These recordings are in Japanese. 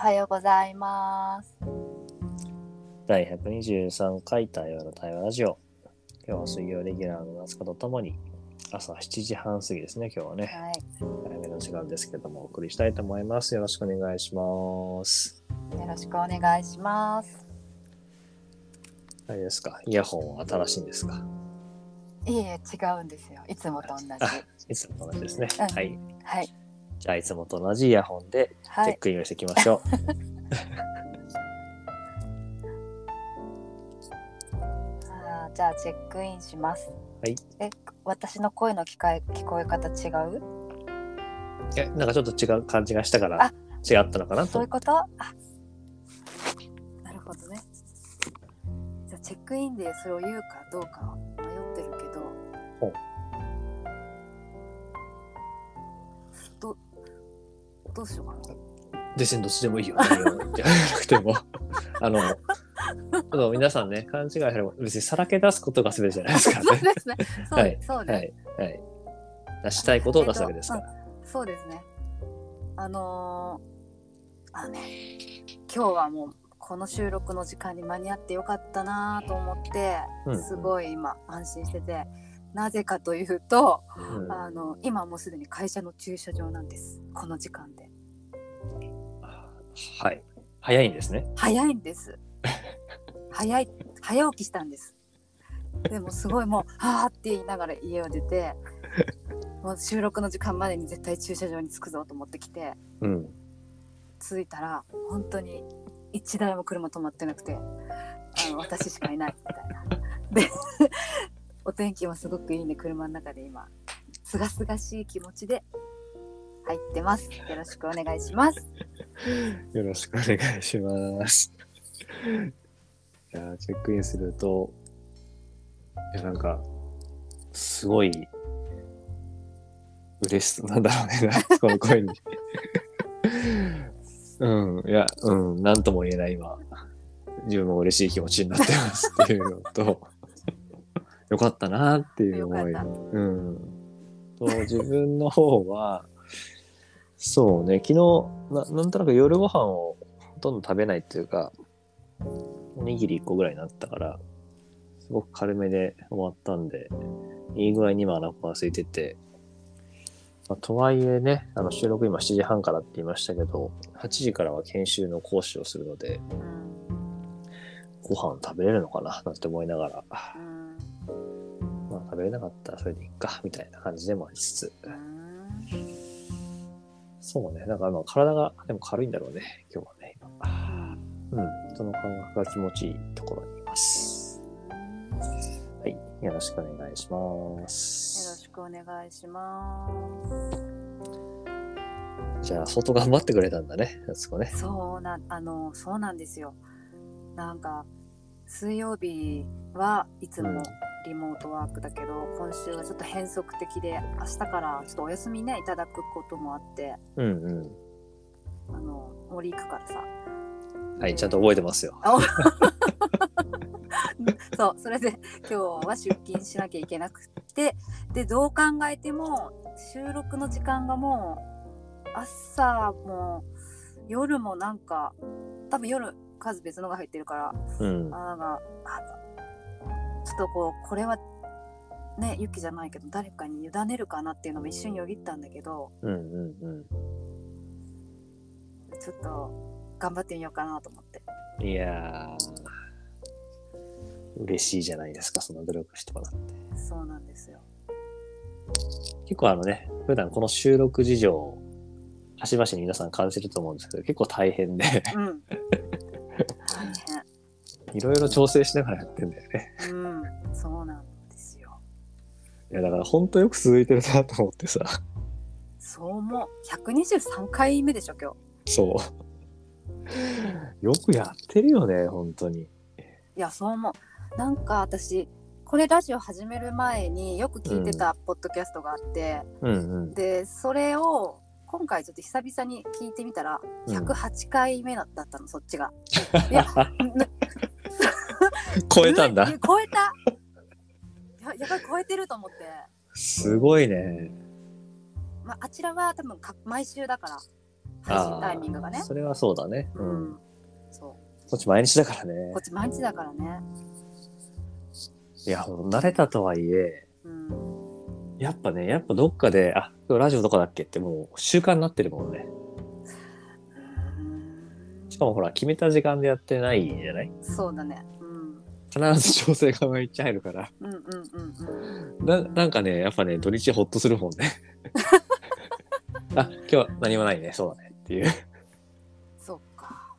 はようございます。第123回対話の対話ラジオ。今日は水曜レギュラーの夏子とともに朝7時半過ぎですね、今日はね。はい。早めの時間ですけども、お送りしたいと思います。よろしくお願いします。よろしくお願いします。あれですか、イヤホンは新しいんですか？いえいえ、違うんですよ。いつもと同じ。いつもと同じですね。うんはい。はい。じゃあ、いつもと同じイヤホンでチはい。ェックインをしていきましょう。あーじゃあ、チェックインします。はい。え、私の声の聞かえ聞こえ方違う？え、なんかちょっと違う感じがしたから、あ違ったのかなとそういう。こと？あなるほどね。じゃあ、チェックインでそれを言うかどうか迷どうしようかな。別にどっちでもいいよ。何をじゃなくても。あの、ちょっと皆さんね、勘違いされ別にさらけ出すことが全てじゃないですからね。そうですね。はいそうね、はい。はい。出したいことを出すわけですから。そうですね。あのーあのね、今日はもうこの収録の時間に間に合ってよかったなと思って、うんすごい今安心してて、なぜかというと、うんあの今もうすでに会社の駐車場なんです。この時間で。はい。早いんですね。早いんです。早い早起きしたんです。でもすごいもう「はあ」って言いながら家を出て もう収録の時間までに絶対駐車場に着くぞと思ってきてうん。着いたら本当に一台も車止まってなくてあの私しかいないみたいな。でお天気もすごくいいね車の中で今すがすがしい気持ちで入ってます。よろしくお願いします。よろしくお願いします。いやー、チェックインすると、いや、なんか、すごい、嬉しそうなんだろうね、なこの声に。うん、いや、うん、なんとも言えない今、自分も嬉しい気持ちになってますっていうのと、よかったなっていう思い。うん。と、自分の方は、そうね、昨日な、なんとなく夜ご飯をほとんど食べないっていうか、おにぎり1個ぐらいになったから、すごく軽めで終わったんで、いい具合に今お腹が空いてて、まあ、とはいえね、あの収録今7時半からって言いましたけど、8時からは研修の講師をするので、うんご飯食べれるのかななんて思いながら、うん。まあ食べれなかったらそれでいいか、みたいな感じでもありつつ、うんそうね、なんか今体がでも軽いんだろうね、今日はね、今。うん、その感覚が気持ちいいところにいます。はい、よろしくお願いしまよろす。しくお願いします。じゃあ、相当頑張ってくれたんだね、やつこね。そうな、あの、そうなんですよ。なんか、水曜日はいつもリモートワークだけど、今週はちょっと変則的で、明日からちょっとお休みね、いただくこともあって、うんうん。あの、森行くからさ。はい、ちゃんと覚えてますよ。そう、それで今日は出勤しなきゃいけなくって、で、どう考えても、収録の時間がもう、朝も夜もなんか、多分夜数別のが入ってるから、うん。あなんか、あちょっとこう、これは、ね、ユキじゃないけど、誰かに委ねるかなっていうのも一瞬よぎったんだけど、うんうんうん。ちょっと頑張ってみようかなと思って。いやー、嬉しいじゃないですか、その努力してもらって。そうなんですよ。結構あのね、普段この収録事情、端々に皆さん感じると思うんですけど、結構大変で、うん。大いろいろ調整しながらやってんだよね。変。うん。いや、だから本当よく続いてるなと思ってさ、そう思う。123回目でしょ、今日。そう。よくやってるよね、本当に。いや、そう思う。なんか私、これラジオ始める前によく聞いてたポッドキャストがあって、うんうん。で、それを今回ちょっと久々に聞いてみたら、うん108回目だったの、そっちが。いや、な超えたんだう。超えたややばい超えてると思って、すごいね。まあ、あちらは多分か毎週だから配信タイミングがねそれはそうだね。ううん。んそこっち毎日だからねうこっ。ち毎日だからねいや、もう慣れたとはいえ、うんやっぱね、やっぱどっかで、あ、今日ラジオどこだっけってもう習慣になってるもんね。しかもほら、決めた時間でやってないじゃない？そうだねうん必ず調整が毎日入るから。うんうんうんうんななんかね、やっぱね、土日ほっとするもんね。あ、今日は何もないね、そうだねっていう。そっか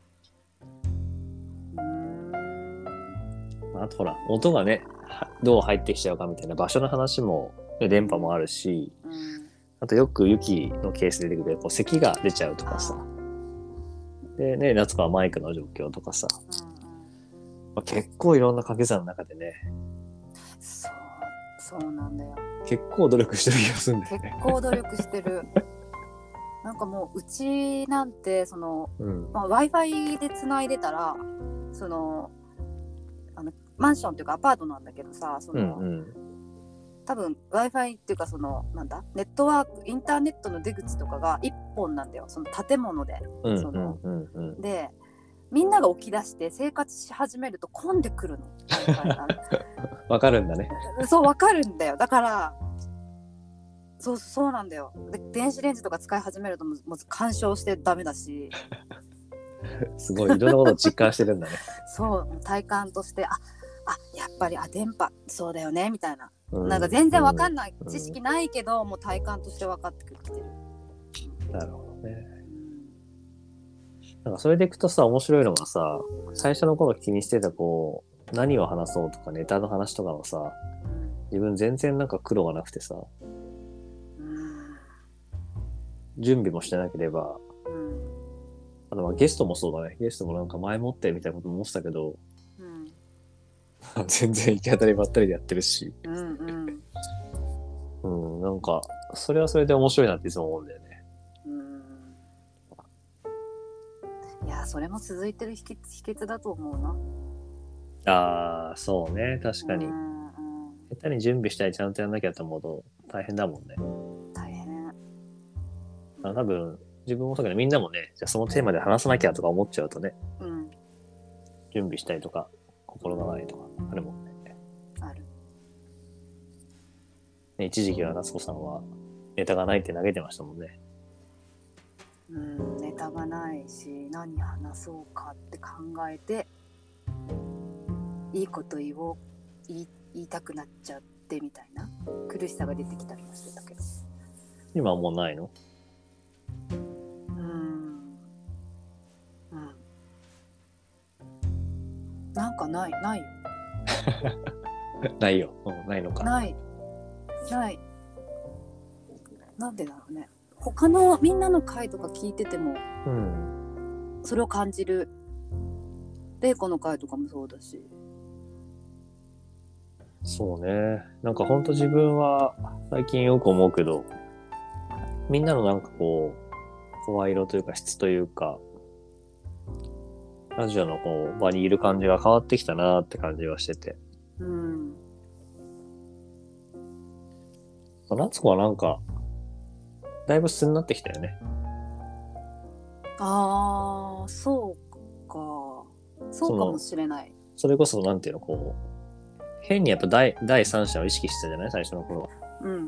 あとほら、音がね、はどう入ってきちゃうかみたいな場所の話も、ね電波もあるし、うんあとよく雪のケースで出てくる、こう咳が出ちゃうとかさ。でね、夏子はマイクの状況とかさ。うんうんまあ、結構いろんな掛け算の中でね、そうそうなんだよ結構努力してる気がするんだよ結ね。構努力してる なんかもううちなんてその、うん。まあ、w i f i でつないでたらそのあのマンションっていうかアパートなんだけどさその、うんうん。多分 w i f i っていうかそのなんだ？ネットワークインターネットの出口とかが1本なんだよその建物で。その。でみんなが起き出して生活し始めると混んでくるの。わかるんだね。そうわかるんだよだからそうそうなんだよで電子レンジとか使い始めるともうもう干渉してダメだし すごい、いろんなことを実感してるんだね。そう体感としてああやっぱりあ電波そうだよねみたいな、うなんか全然わかんなない、知識ないけどもう体感として分かってくれてる、い。なるほどね。うんなんかそれでいくとさ、面白いのがさ、最初の頃気にしてたこう、何を話そうとかネタの話とかもさ、自分全然なんか苦労がなくてさ、うん準備もしてなければ、うんあとまあゲストもそうだね。ゲストもなんか前もってみたいなことも思ってたけど、うん 全然行き当たりばったりでやってるし、うん、なんか、それはそれで面白いなっていつも思うんだよね。やそれも続いてる秘訣秘訣だと思うなああ、そうね。確かにう。んうん下手に準備したりちゃんとやんなきゃと思うと大変だもんね。大変あ多分、自分もそうだけど、みんなもね、じゃあそのテーマで話さなきゃとか思っちゃうとね、うん準備したりとか、心がないとか、あるもんね。あるね一時期は夏子さんは、ネタがないって投げてましたもんね。うんネタがないし何話そうかって考えていいこと言おう言い言いたくなっちゃってみたいな苦しさが出てきたりもしてたけど。今はもうないの？うん。うん。なんかないないよ。ないよ。うん、ないのか。ない。ない。なんでだろうね他のみんなの回とか聞いててもうん。それを感じる玲子の回とかもそうだしそうね。なんかほんと自分は最近よく思うけど、みんなのなんかこう、声色というか質というか、ラジオのこう場にいる感じが変わってきたなって感じがしてて。うん夏子はなんか、だいぶ素になってきたよね。あーそうか。そうかもしれない。それこそなんていうの、こう、変にやっぱ第第三者を意識してたじゃない？最初の頃は。うん。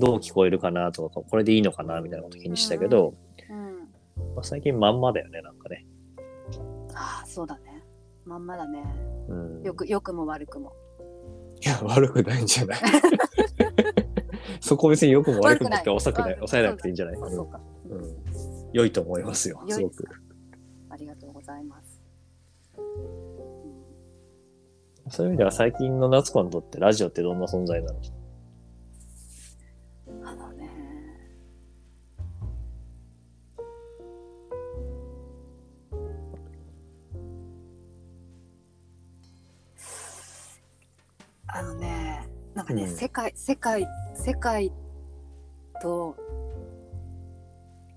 どう聞こえるかなとか、これでいいのかなみたいなこと気にしたけど、うん。まあ、最近まんまだよね、なんかね。ああそうだね。まんまだね。うん。よく良くも悪くも。いや、悪くないんじゃない？そこ別に良くも悪くもって抑え抑えなくていいんじゃない？あそうか、うん。うん。良いと思いますよ、すごく。ありがとうございます、そういう意味では最近の夏子にとってラジオってどんな存在なの？かね、うん。世界世界世界と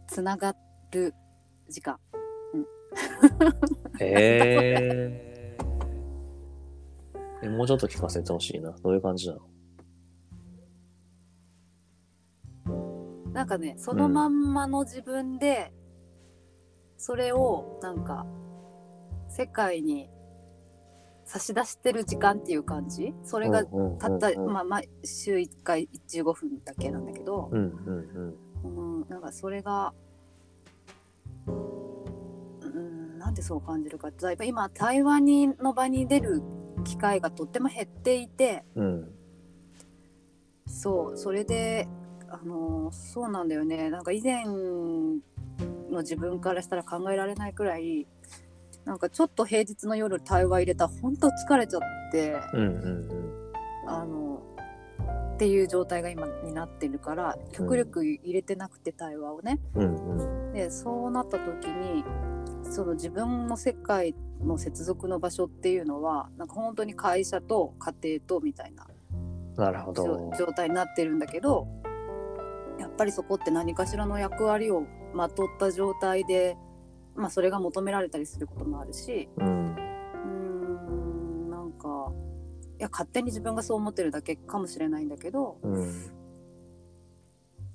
つながる時間。へえ。もうちょっと聞かせてほしいな。どういう感じなの？なんかねそのまんまの自分でそれをなんか世界に差し出してる時間っていう感じ？それがたった、うんうんうん。まあまあ週1回15分だけなんだけど、うんうんうん、なんかそれが、うん、なんでそう感じるかってやっぱ今対話にの場に出る機会がとっても減っていて。うんうん。そうそれであのそうなんだよね。なんか以前の自分からしたら考えられないくらいなんかちょっと平日の夜対話入れたら本当疲れちゃってうんうんあのっていう状態が今になってるから極力入れてなくて対話をね。うんうんでそうなった時にその自分の世界の接続の場所っていうのはなんか本当に会社と家庭とみたいななるほ状ど。状態になってるんだけどやっぱりそこって何かしらの役割をまとった状態で、まあ、それが求められたりすることもあるし。うんうーんなんかいや勝手に自分がそう思ってるだけかもしれないんだけどうん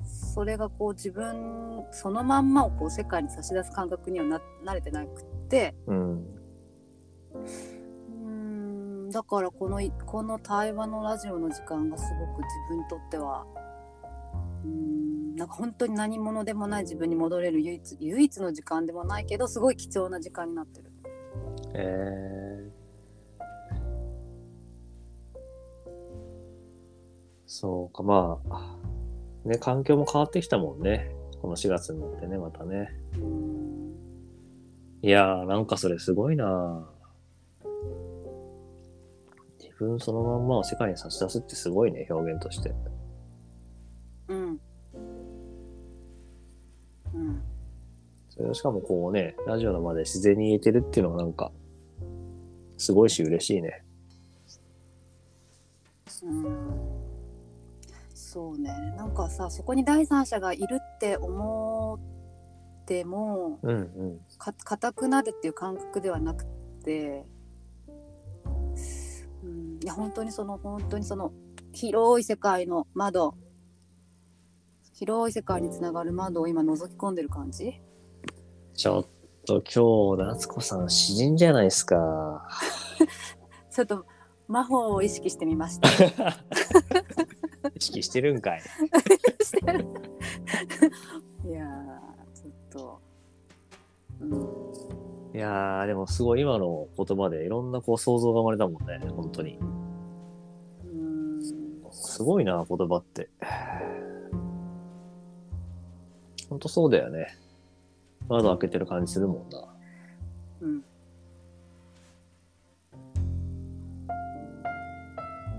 それがこう自分そのまんまをこう世界に差し出す感覚にはな慣れてなくって。うんだからこのこの対話のラジオの時間がすごく自分にとってはうんなんか本当に何者でもない自分に戻れる唯一唯一の時間でもないけどすごい貴重な時間になってる。えー、そうか、まあ、ね、環境も変わってきたもんね。この4月になってね、またね。いやー、なんかそれすごいな自分そのまんまを世界に差し出すってすごいね、表現として。それをしかもこうね、ラジオの場で自然に言えてるっていうのがなんか、すごいし嬉しいね。うん。そうね。なんかさそこに第三者がいるって思ってもうんうん。か固くなるっていう感覚ではなくて、うん、いや本当にその本当にその広い世界の窓。広い世界につながる窓を今覗き込んでる感じ？ちょっと今日、夏子さん詩人じゃないですか。ちょっと魔法を意識してみました 意識してるんかい。いやーちょっと、うん、いやー、でもすごい今の言葉でいろんなこう想像が生まれたもんね、本当に。うんすごいな、言葉って。本当そうだよね。窓開けてる感じするもんな。うん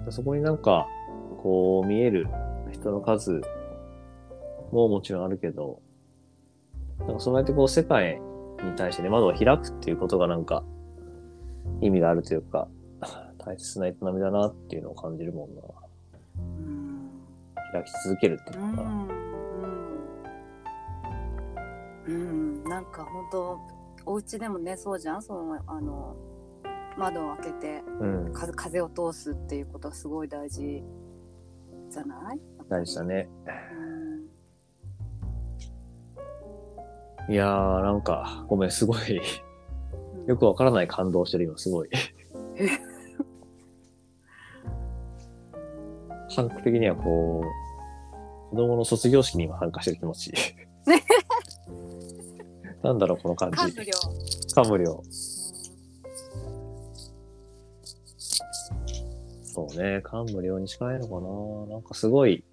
そこになんか、こう見える人の数ももちろんあるけど、なんかそうやってこう世界に対してね、窓を開くっていうことがなんか意味があるというか、大切な営みだなっていうのを感じるもんな。うん開き続けるっていううのかな。んうん、うん、なんか本当お家でもねそうじゃん？そのあの窓を開けてうん、風風を通すっていうことはすごい大事じゃない？大事だね。うん。いやー、なんか、ごめん、すごい、うん。よくわからない感動してる、今、すごい。感覚 的にはこう、子供の卒業式に今参加してる気持ち。なんだろう、この感じ。感無量。感無量。そうね、感無量に近いのかな。なんかすごい、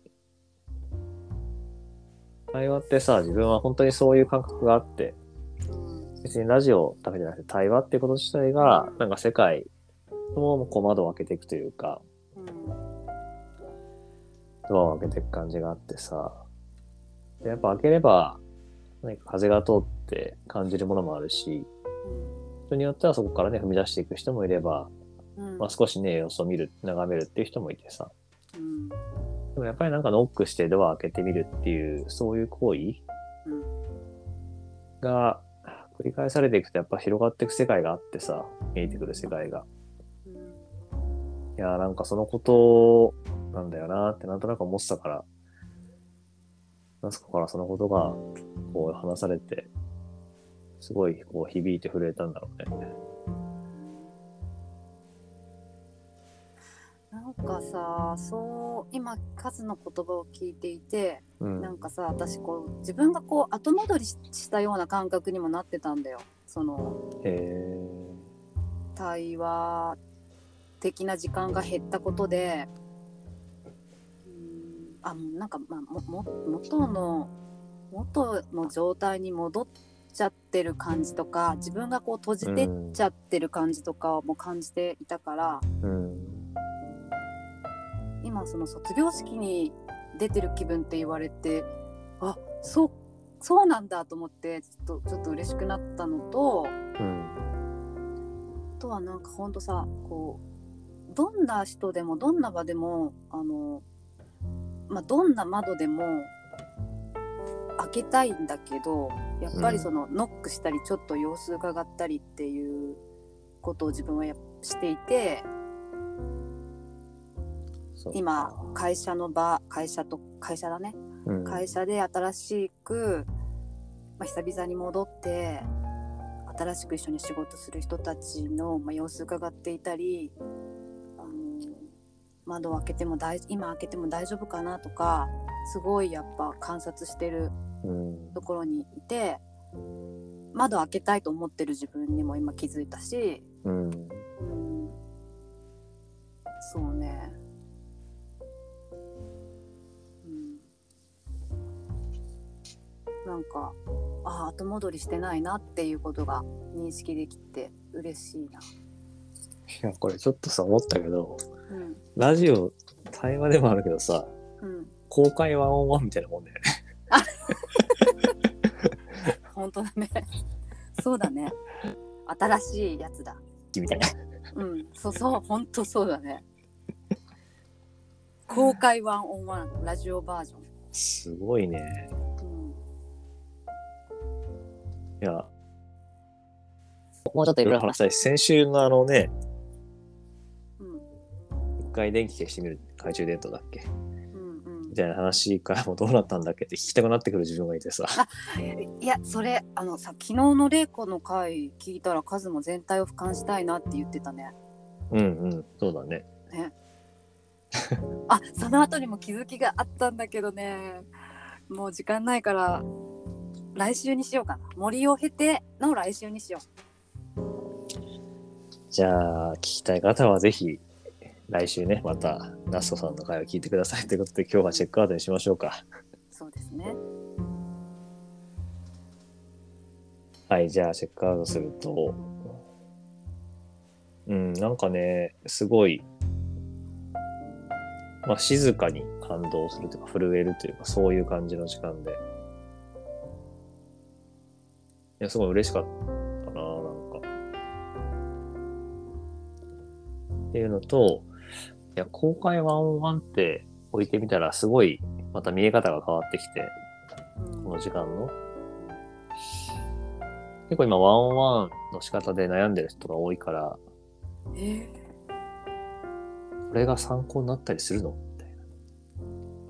会話ってさ、自分は本当にそういう感覚があって、うん。別にラジオだけじゃなくて対話っていうこと自体が、なんか世界のこう窓を開けていくというか、うん。ドアを開けていく感じがあってさ、でやっぱ開ければ、何か風が通って感じるものもあるし、人によってはそこからね、踏み出していく人もいれば、うん。まあ、少しね、様子を見る、眺めるっていう人もいてさ、うん。でもやっぱりなんかノックしてドアを開けてみるっていう、そういう行為うん。が繰り返されていくとやっぱ広がっていく世界があってさ、見えてくる世界が。うん。いやーなんかそのことなんだよなってなんとなく思ってたから、夏子からそのことがこう話されて、すごいこう響いて震えたんだろうね。なんかさそう今カズの言葉を聞いていてうん。なんかさ私こう自分がこう後戻りししたような感覚にもなってたんだよそのへ対話的な時間が減ったことでうんあなんか、まあ、もも元の元の状態に戻っちゃってる感じとか自分がこう閉じてっちゃってる感じとかも感じていたから、え。うん。今その卒業式に出てる気分って言われてあそうそうなんだと思ってちょっとちょっと嬉しくなったのとうん。あとはなんかほんとさこうどんな人でもどんな場でもあの、まあ、どんな窓でも開けたいんだけどやっぱりその、ノックしたりちょっと様子伺ったりっていうことを自分はやしていて今会社の場会社と会社だね。うん。会社で新しく、まあ、久々に戻って新しく一緒に仕事する人たちの、まあ、様子伺っていたり、窓を開けても大今開けても大丈夫かなとかすごいやっぱ観察してるうん。ところにいて窓開けたいと思ってる自分にも今気づいたし、うん。うん、そうね。うん。なんか、ああ、後戻りしてないなっていうことが認識できて嬉しいな。いや、これちょっとさ、思ったけど、うん。ラジオ、対話でもあるけどさ、うん。公開ワンオンワンみたいなもんだよね。本当だね。そうだね。新しいやつだ。みたいな。うん。そうそう、本当そうだね。公開ワンオンワンラジオバージョン。すごいね。うん。いや、もうちょっといろいろ話したいし、先週のあのね、回電気消してみる懐中電灯だっけ？うん。うんみ。たいな話からもどうなったんだっけ？って聞きたくなってくる自分がいてさ。いやそれあのさ昨日の玲子の回聞いたらカズも全体を俯瞰したいなって言ってたね。うんうん、そうだね。ねあその後にも気づきがあったんだけどねもう時間ないから来週にしようかな森を経ての来週にしよじゃあ、聞きたい方はぜひ、来週ね、また、ナストさんの回を聞いてくださいということで、今日はチェックアウトにしましょうか。うそうですねはい、じゃあ、チェックアウトすると、うん、なんかね、すごい、まあ、静かに感動するというか、震えるというか、そういう感じの時間で。いや、すごい嬉しかったな、なんか。っていうのと、いや、公開ワンオンワンって置いてみたら、すごい、また見え方が変わってきて、うんこの時間の。結構今、ワンオンワンの仕方で悩んでる人が多いから、え？ーこれが参考になったりするの？みたいな。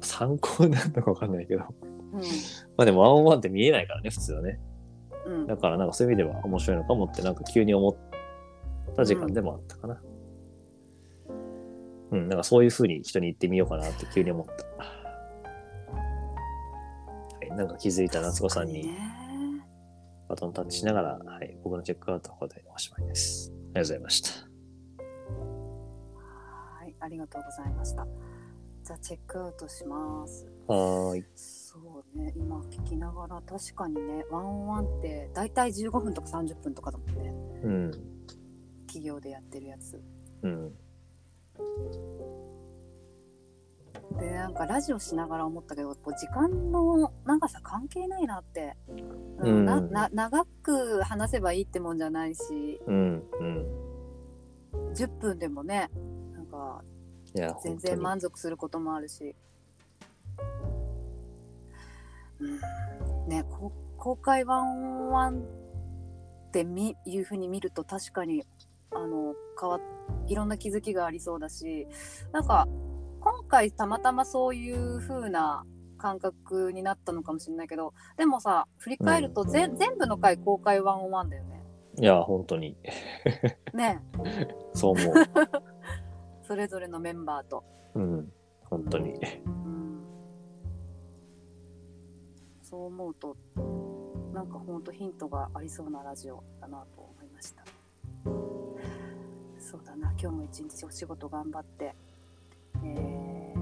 参考になるのかわかんないけど。うん まあでもワンオンワンって見えないからね、普通はね。うんだからなんかそういう意味では面白いのかもってなんか急に思った時間でもあったかな。うん、なんかそういう風に人に言ってみようかなって急に思った。はい、なんか気づいた夏子さんにねバトンタッチしながら、はい、僕のチェックアウトはここでおしまいです。ありがとうございました。はいありがとうございましたじゃあチェックアウトしますはーい。そうね今聞きながら確かにねワンオンワンって大体15分とか30分とかだもんねうん。企業でやってるやつうん。でなんかラジオしながら思ったけどこう時間の長さ関係ないなって、うんなな長く話せばいいってもんじゃないしうん。うん。10分でもねなんか全。然満足することもあるし、うん、ねこ公開ワンワンってみいうふうに見ると確かにあの変わっいろんな気づきがありそうだしなんか今回たまたまそういう風な感覚になったのかもしれないけどでもさ振り返るとぜ、全部の回公開ワンオンワンだよね。いや、本当に。ね そう思う。それぞれのメンバーと。うん。本当に。うん、そう思うとなんかほんとヒントがありそうなラジオだなと思いましたそうだな今日も一日お仕事頑張ってえー、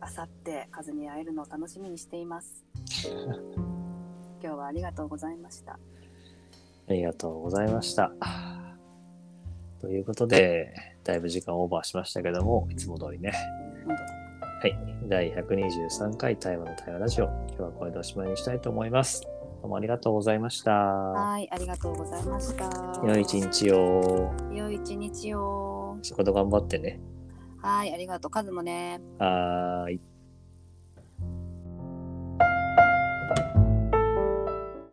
あさって風に会えるのを楽しみにしています 今日はありがとうございましたありがとうございました。ということで、だいぶ時間オーバーしましたけども、いつも通りね。はい。第123回台湾の対話ラジオ。今日はこれでおしまいにしたいと思います。どうもありがとうございました。はいありがとうございました良い一日を。良い一日を仕事頑張ってね。はいありがとうカズもねはーい。